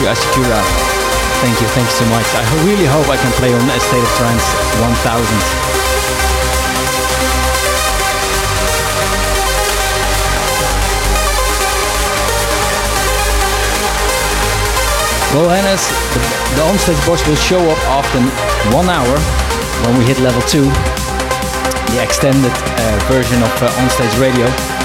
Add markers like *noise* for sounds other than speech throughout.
You, Ashikura. Thank you, thank you so much. I really hope I can play on A State of Trance 1000. Well, Hennes, the, the onstage box will show up after one hour when we hit level two, the extended uh, version of uh, onstage radio.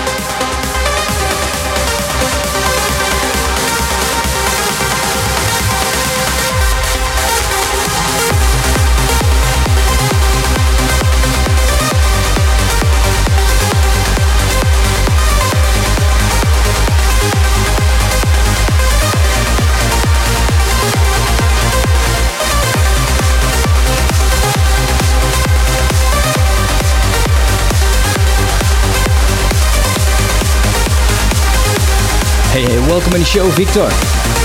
Welcome in the show, Victor.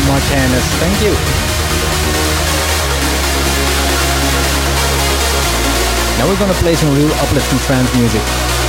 so. Thank you. Now we're gonna play some real uplifting trance music.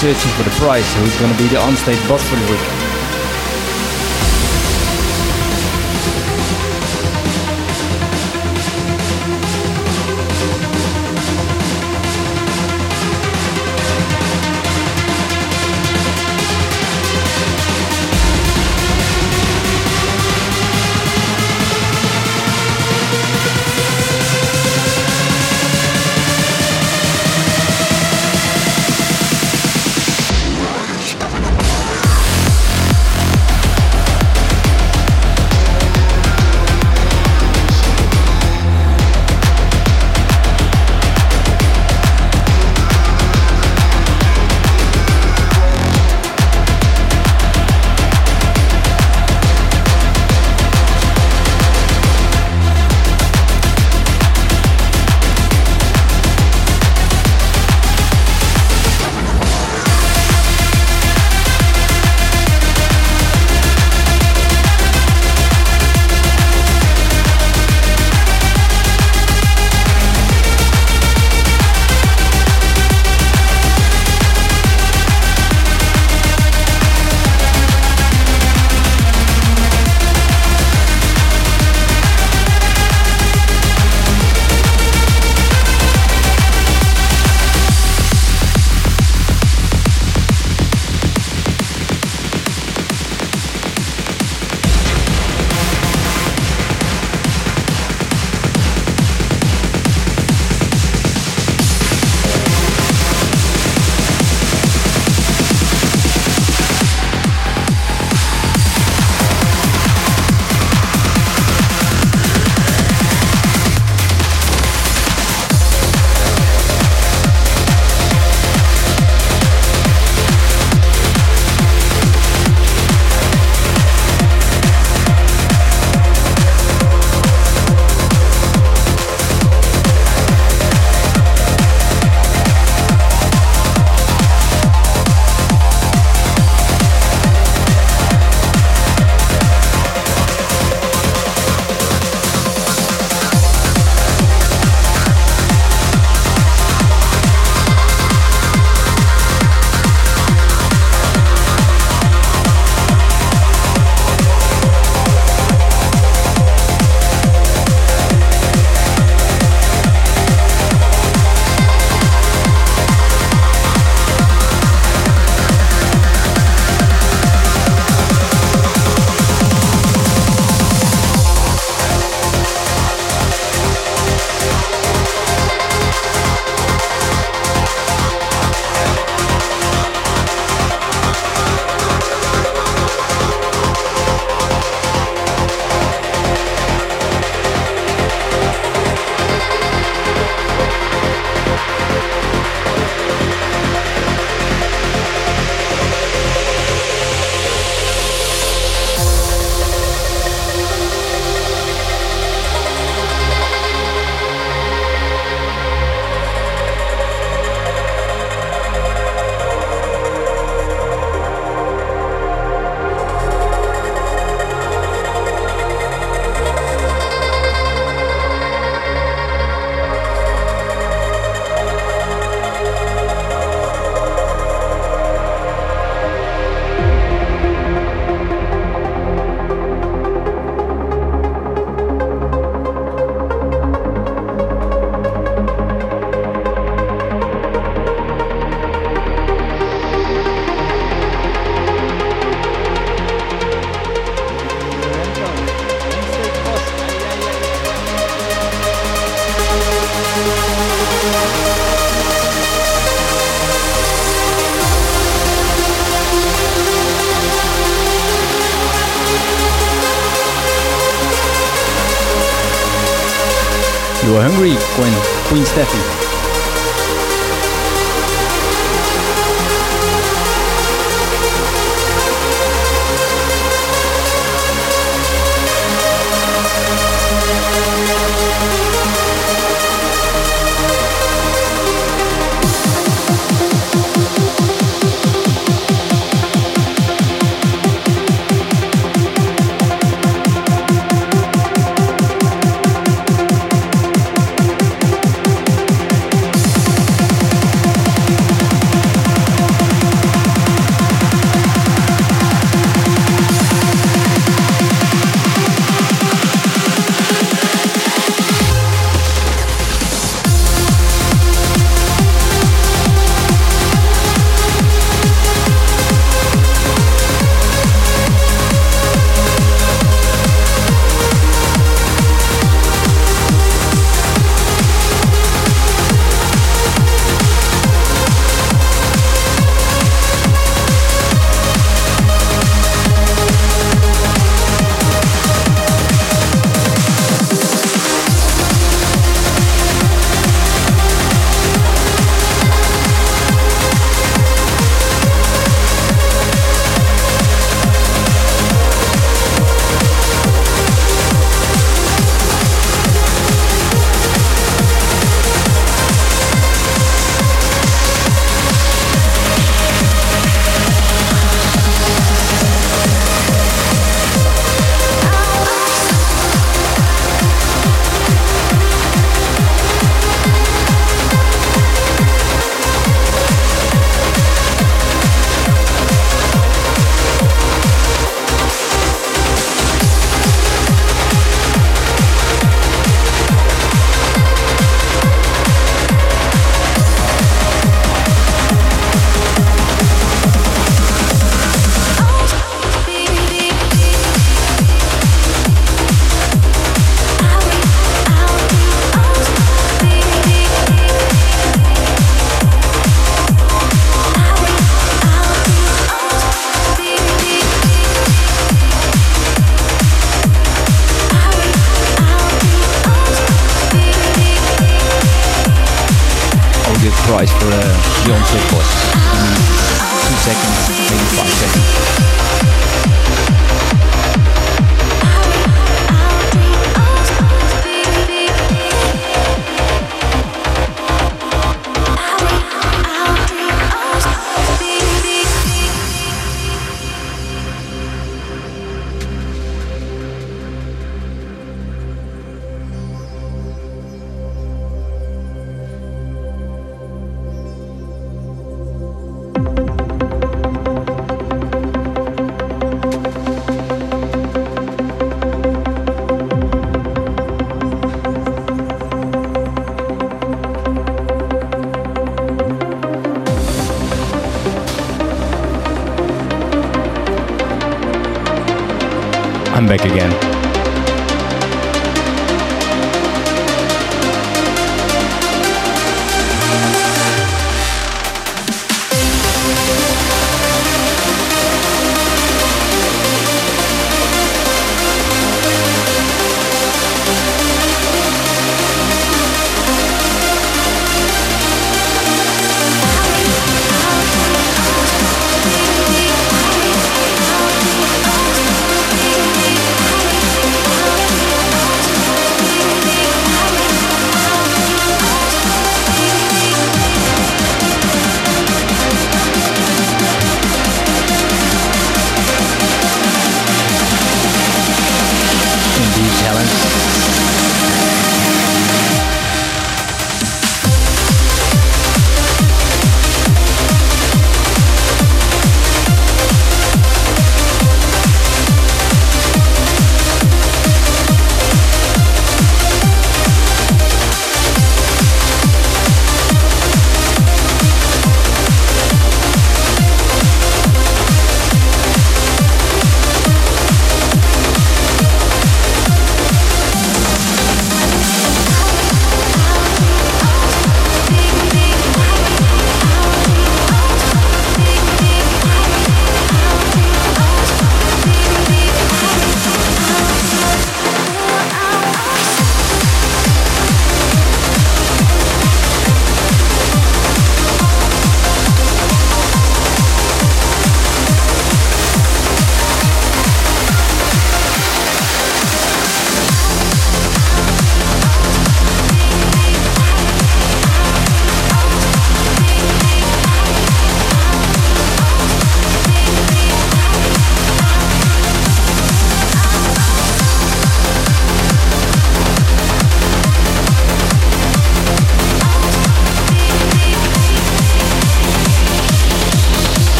Searching for the prize, who's going to be the onstage boss for the week.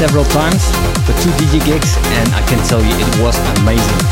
Several times for two DJ gigs and I can tell you it was amazing.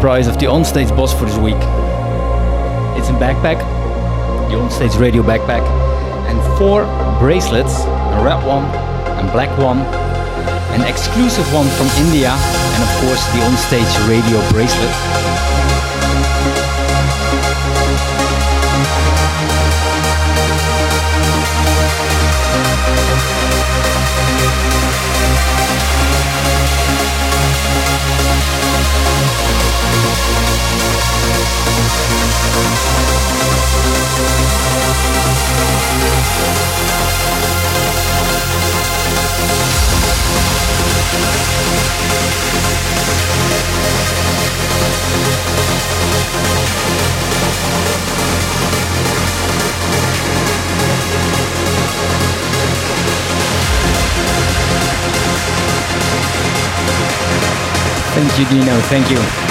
Prize of the onstage boss for this week. It's a backpack, the onstage radio backpack, and four bracelets, a red one, a black one, an exclusive one from India, and of course the onstage radio bracelet. Thank you.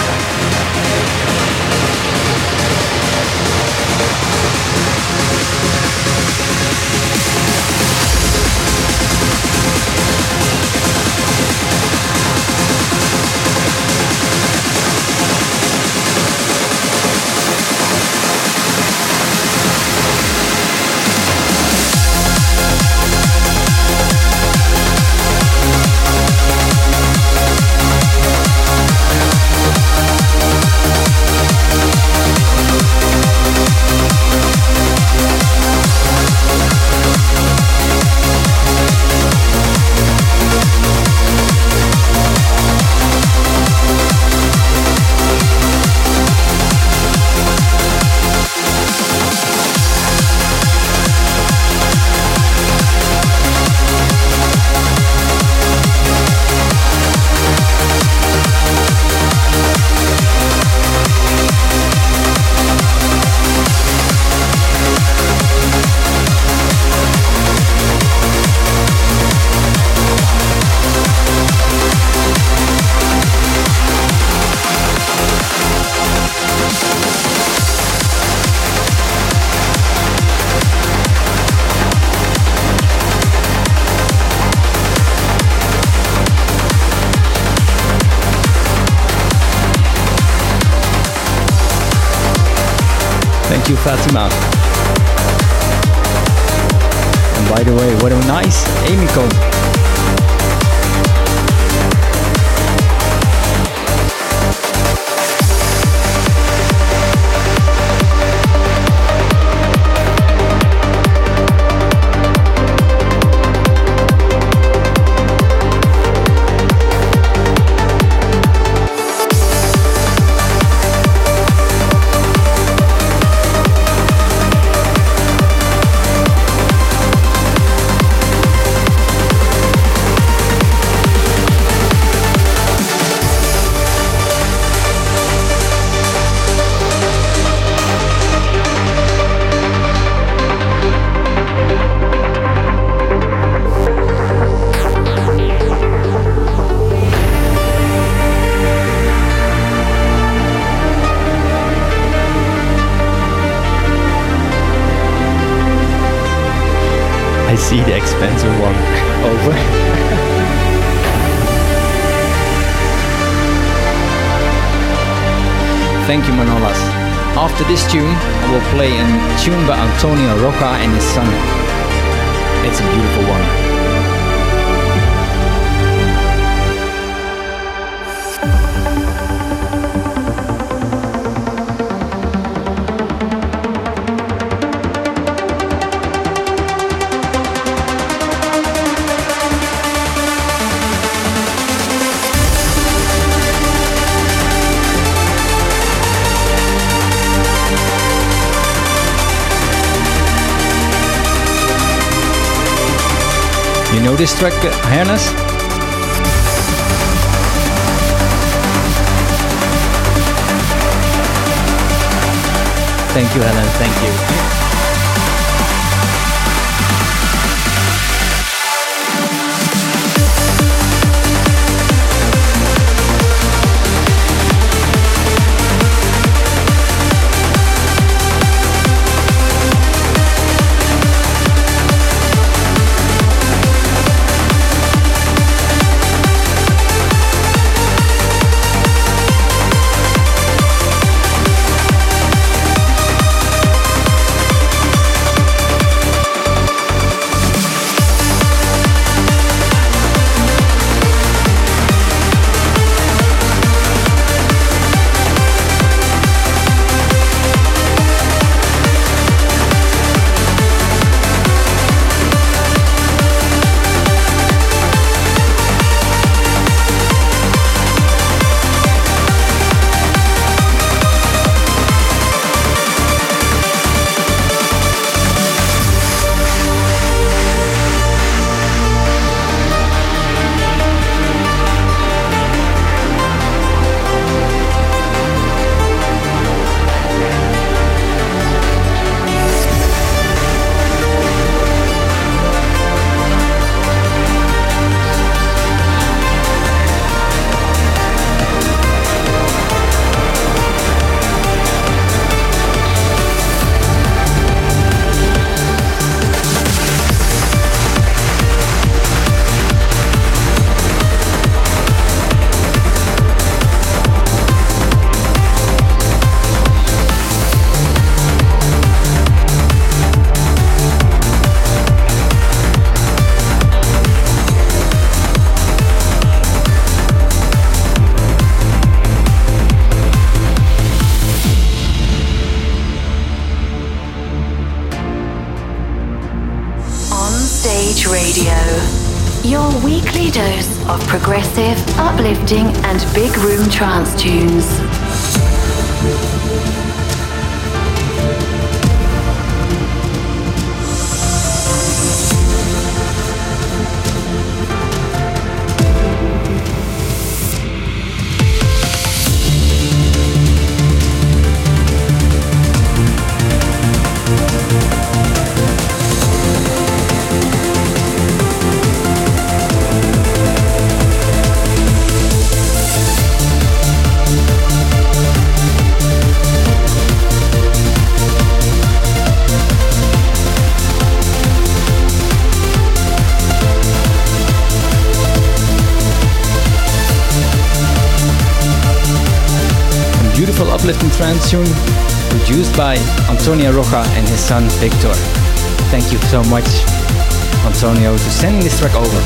Fatima. And by the way, what a nice Amy. After this tune, I will play a tune by Antonio Rocca and his son. It's a beautiful one. This track, Harness? Thank you, Helen. Thank you. Trance progressive, uplifting and big room trance tune produced by Antonio Rocha and his son Victor. Thank you so much, Antonio, for sending this track over.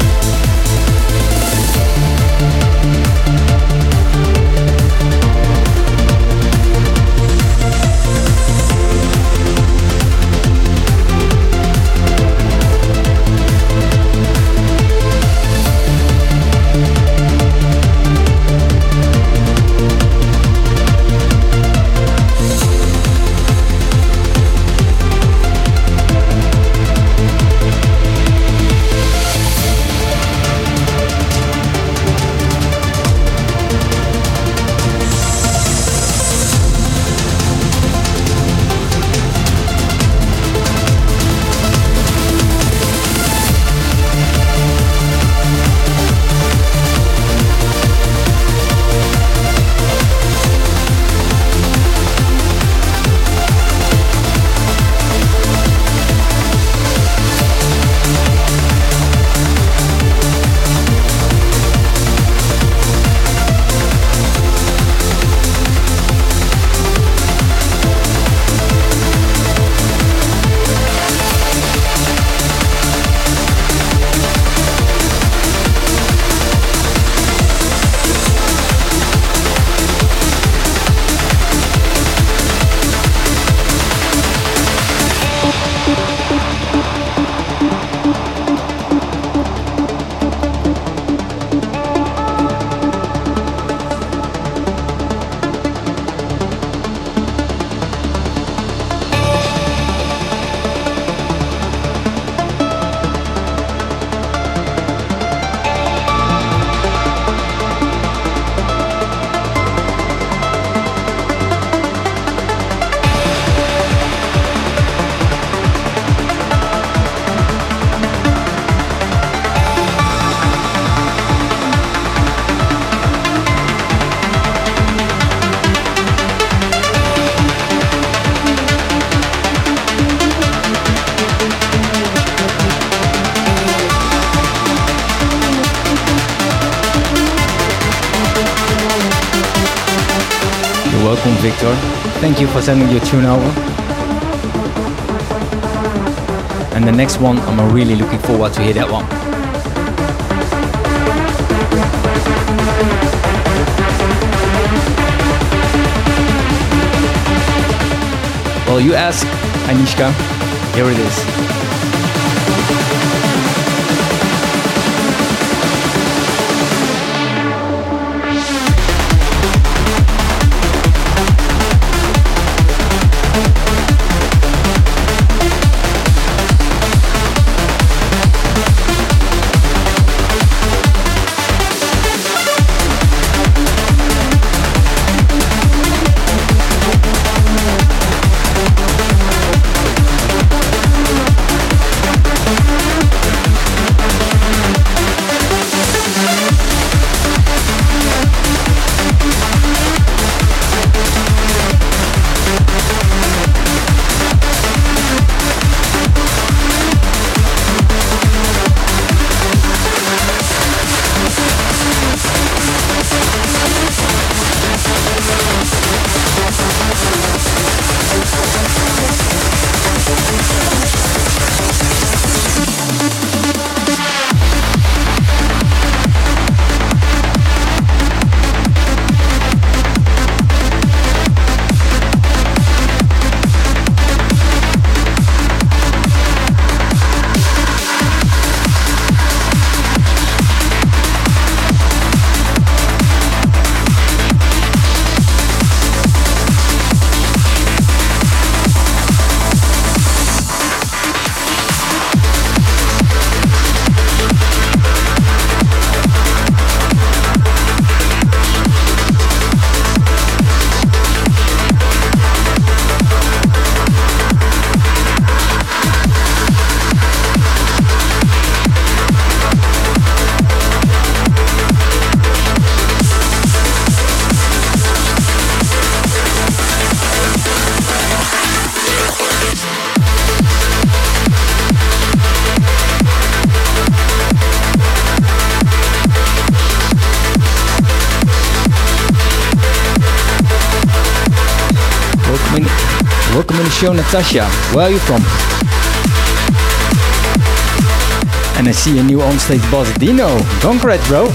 For sending your tune over. And the next one, I'm really looking forward to hear that one. Well, you ask, Anishka. Here it is. Show, Natasha. Where are you from? And I see a new onstage boss, Dino. Congrats, bro.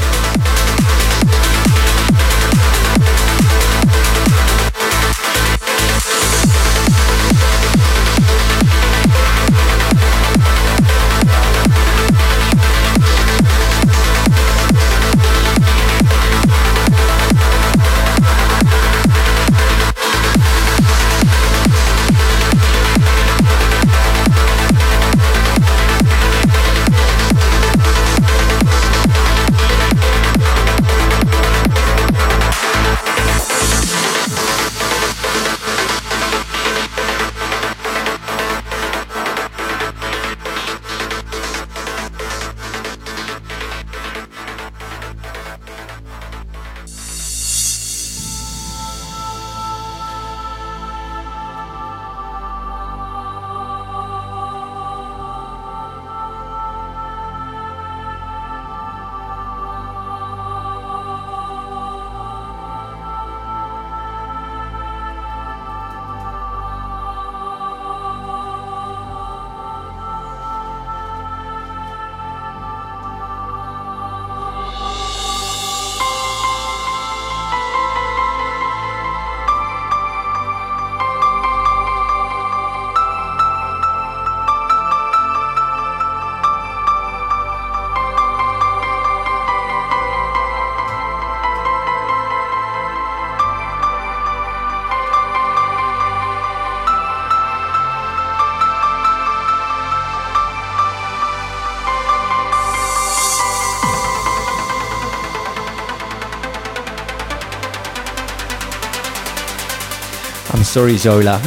Sorry Zola.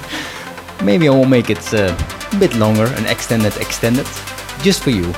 *laughs* Maybe I will make it uh, a bit longer, and extended extended, just for you.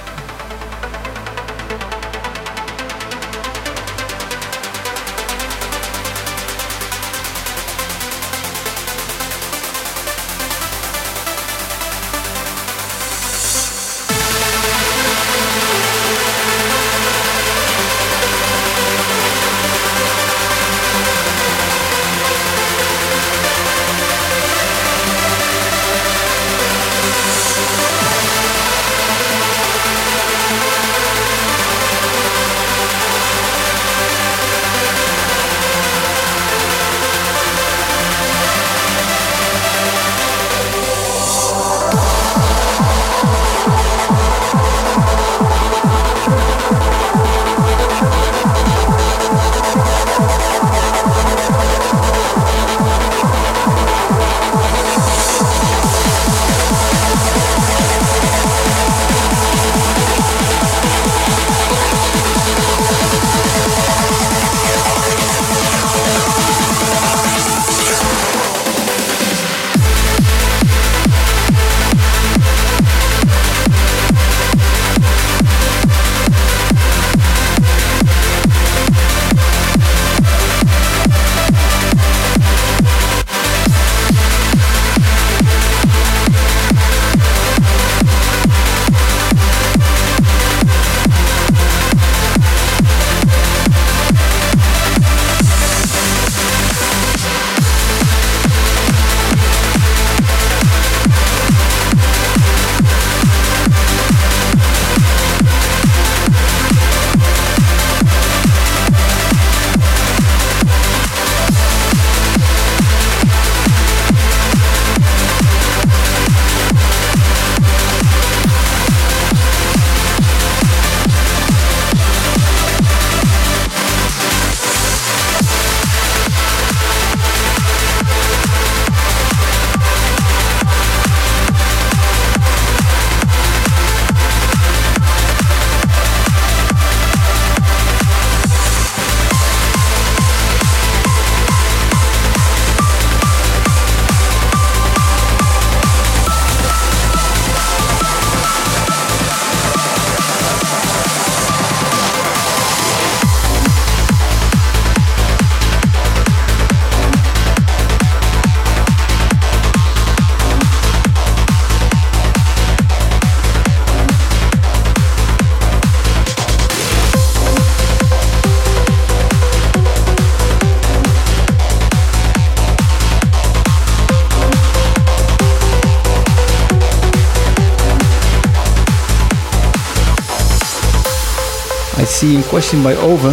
Question by Oven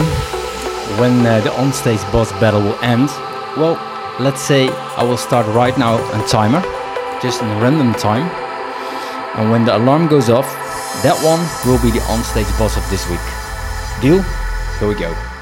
when uh, the onstage boss battle will end. Well, let's say I will start right now on timer, just in a random time. And when the alarm goes off, that one will be the onstage boss of this week. Deal? Here we go.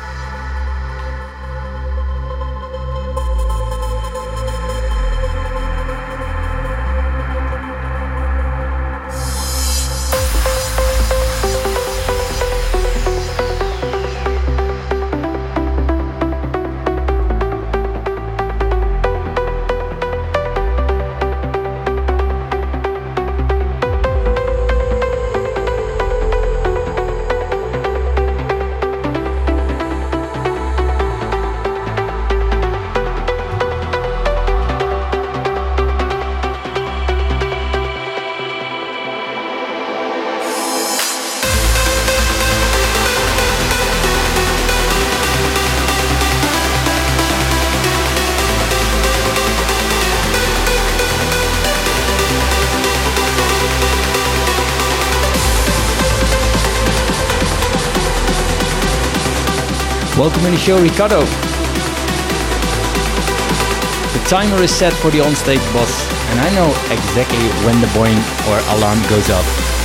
In show, Ricardo. The timer is set for the onstage boss, and I know exactly when the boing or alarm goes off.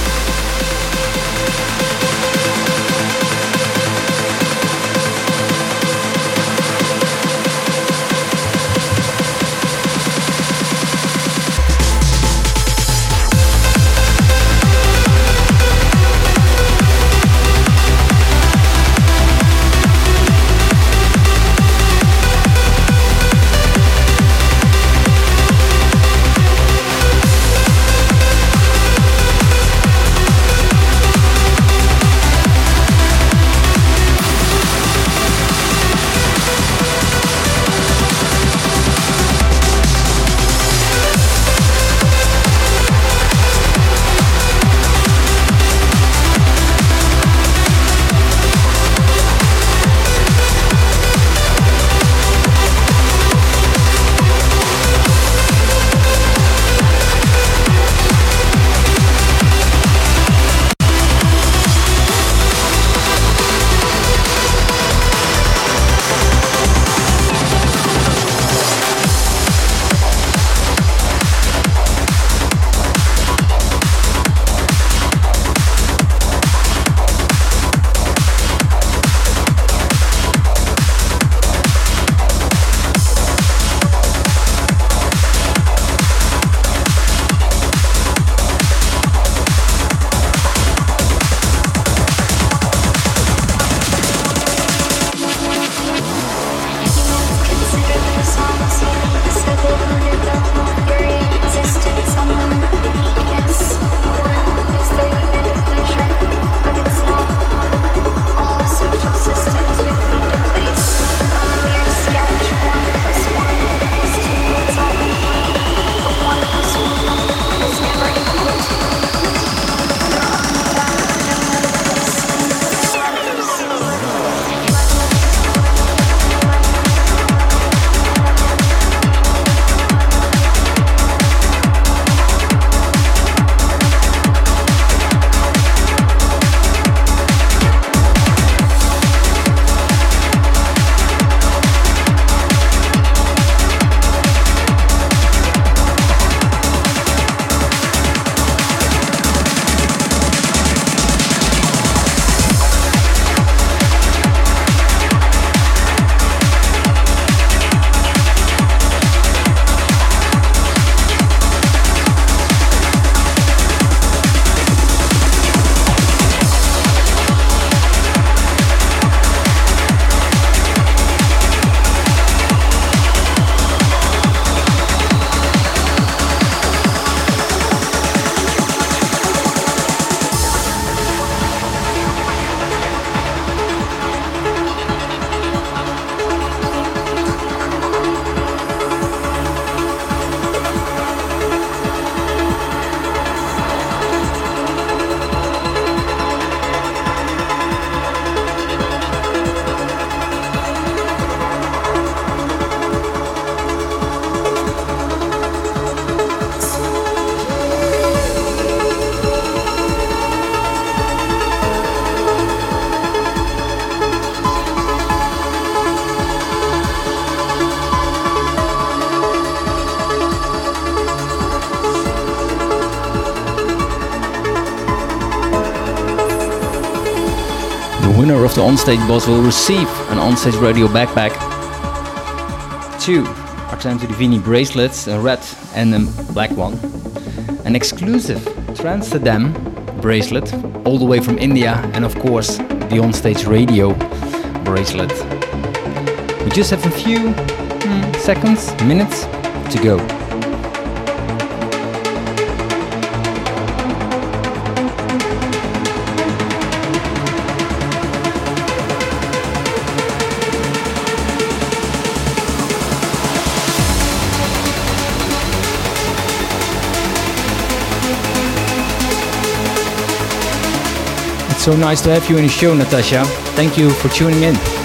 The Onstage Boss will receive an Onstage Radio backpack. Two Artem Divini bracelets, a red and a black one. An exclusive Transdam bracelet, all the way from India, and of course, the Onstage Radio bracelet. We just have a few mm, seconds, minutes to go. So nice to have you in the show, Natasha. Thank you for tuning in.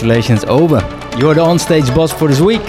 Congratulations, over. You're the on-stage boss for this week.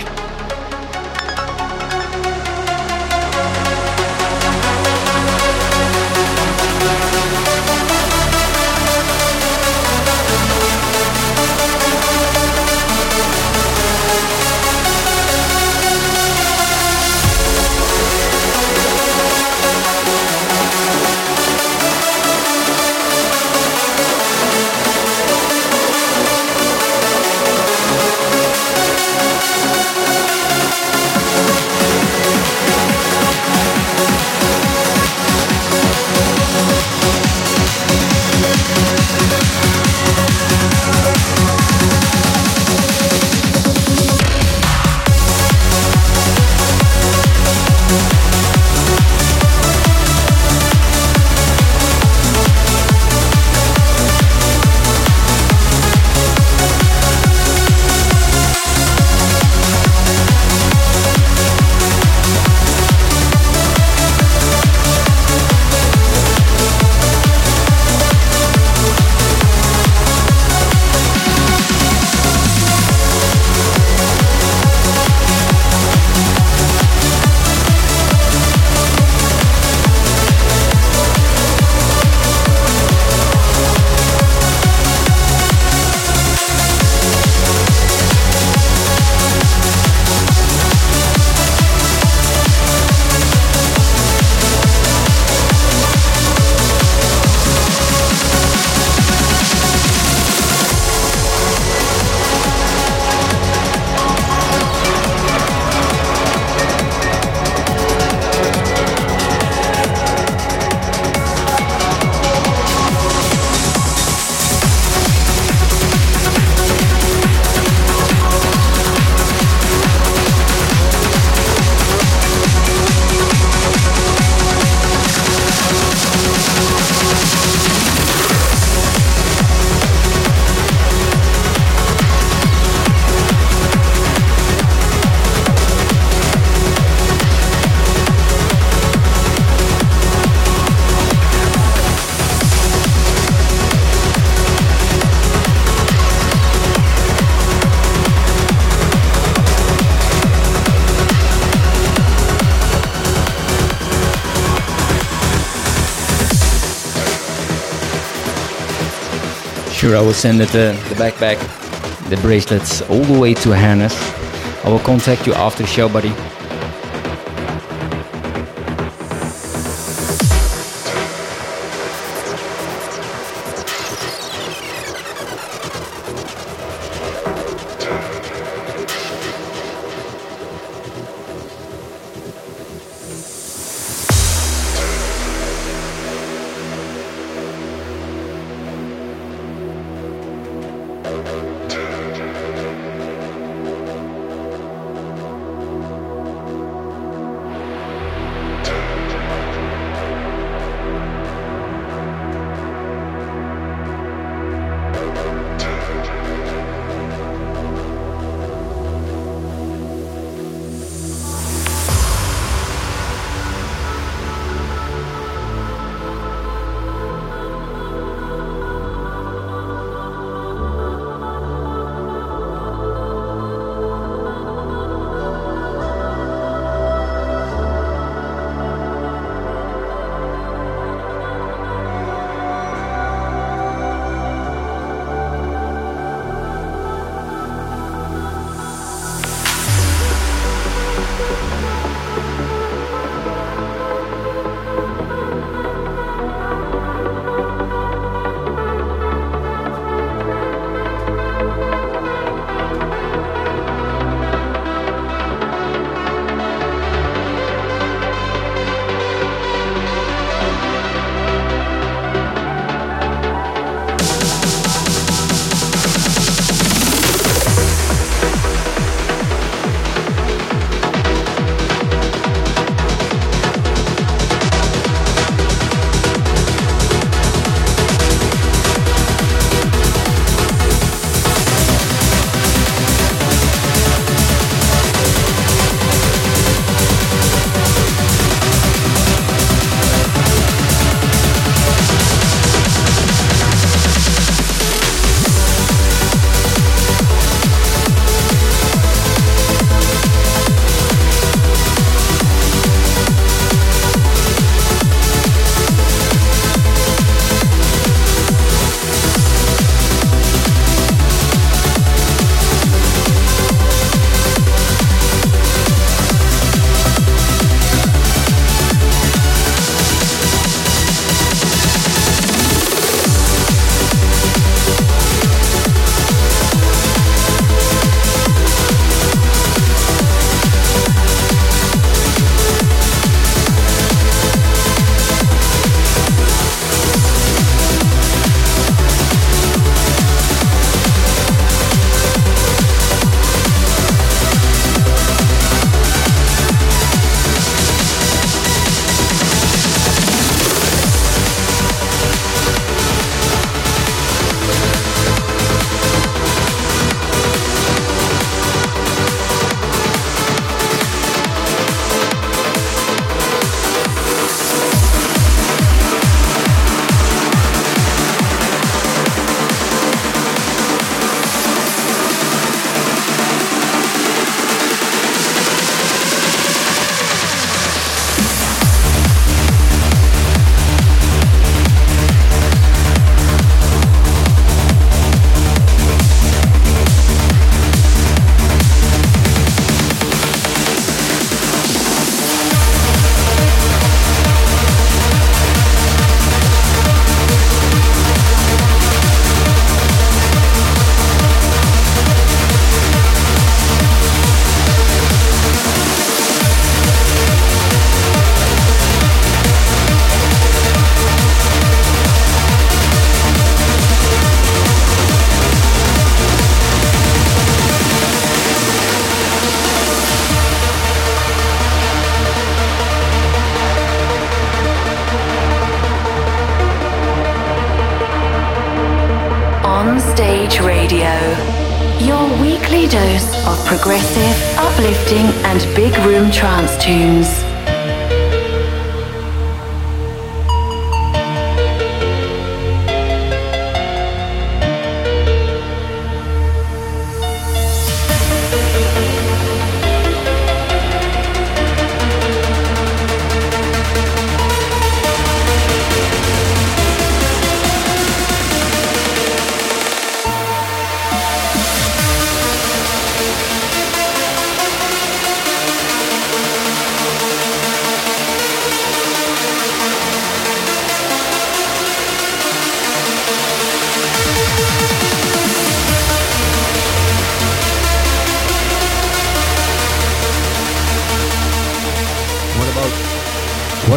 Sure, I will send it the, the backpack, the bracelets all the way to harness. I will contact you after the show, buddy.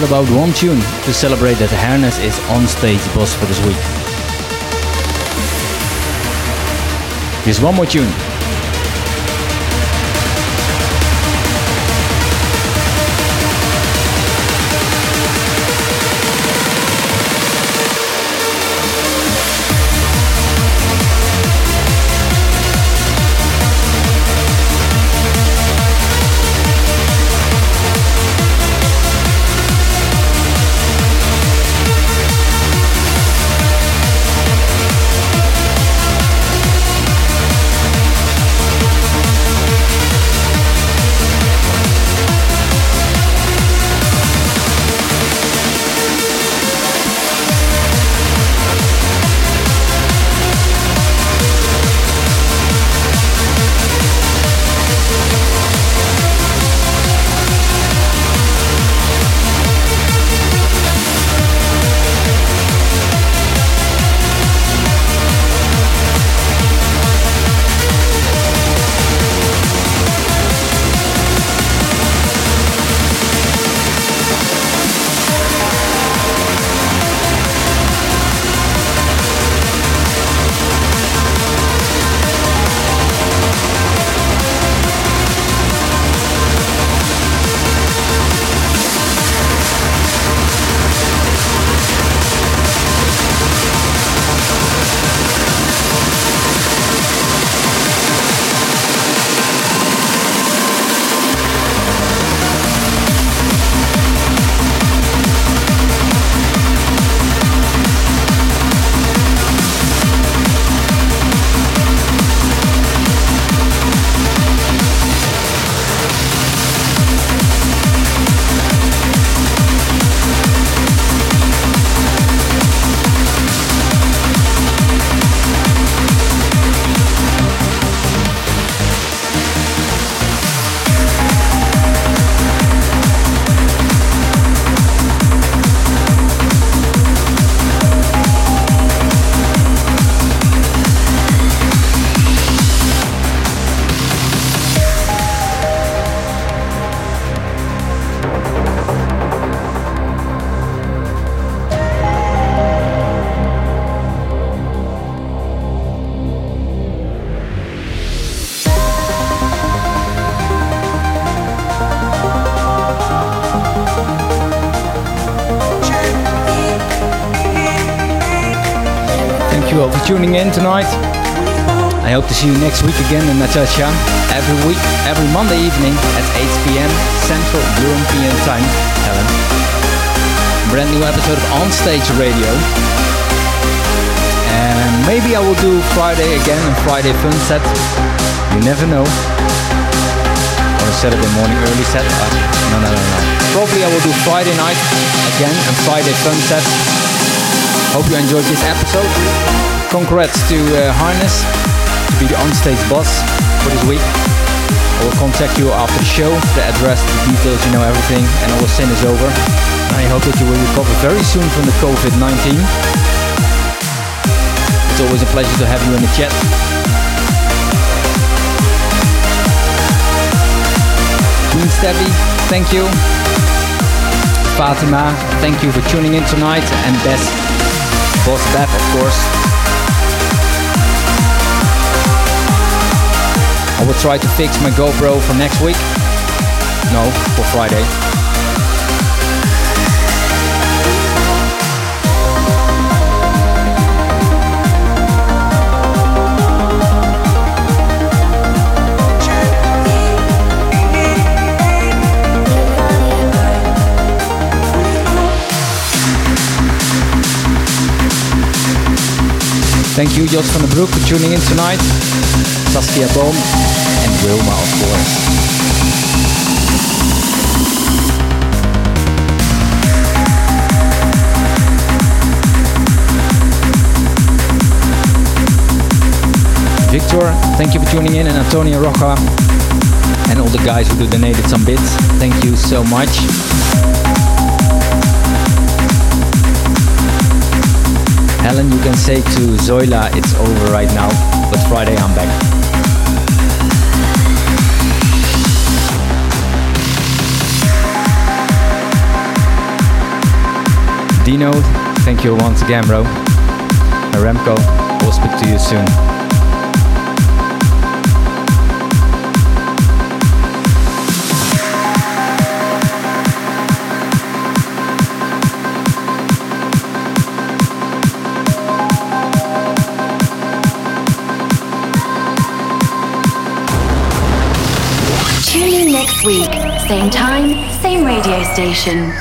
About one tune to celebrate that Harness is on stage boss for this week? Here's one more tune. Tuning in tonight. I hope to see you next week again in Natasha. Every week, every Monday evening at 8 p.m. Central European Time. Helen. Brand new episode of On Stage Radio. And maybe I will do Friday again, a Friday fun set. You never know. Or a Saturday morning early set. Uh, no, no, no, no. Probably I will do Friday night again, a Friday fun set. Hope you enjoyed this episode. Congrats to uh, Harness to be the onstage boss for this week. I will contact you after the show, the address, the details, you know everything, and I will send this over. I hope that you will recover very soon from the COVID-19. It's always a pleasure to have you in the chat. Queen thank you. Fatima, thank you for tuning in tonight, and best Boss Beth, of course. I will try to fix my GoPro for next week. No, for Friday. Thank you, Jos van den Broek, for tuning in tonight. Saskia Boom and Wilma, of course. Victor, thank you for tuning in, and Antonio Roja, and all the guys who donated some bits. Thank you so much. Helen, you can say to Zoila it's over right now, but Friday I'm back. Dino, thank you once again, bro. Remco, we'll speak to you soon. Week, same time, same radio station.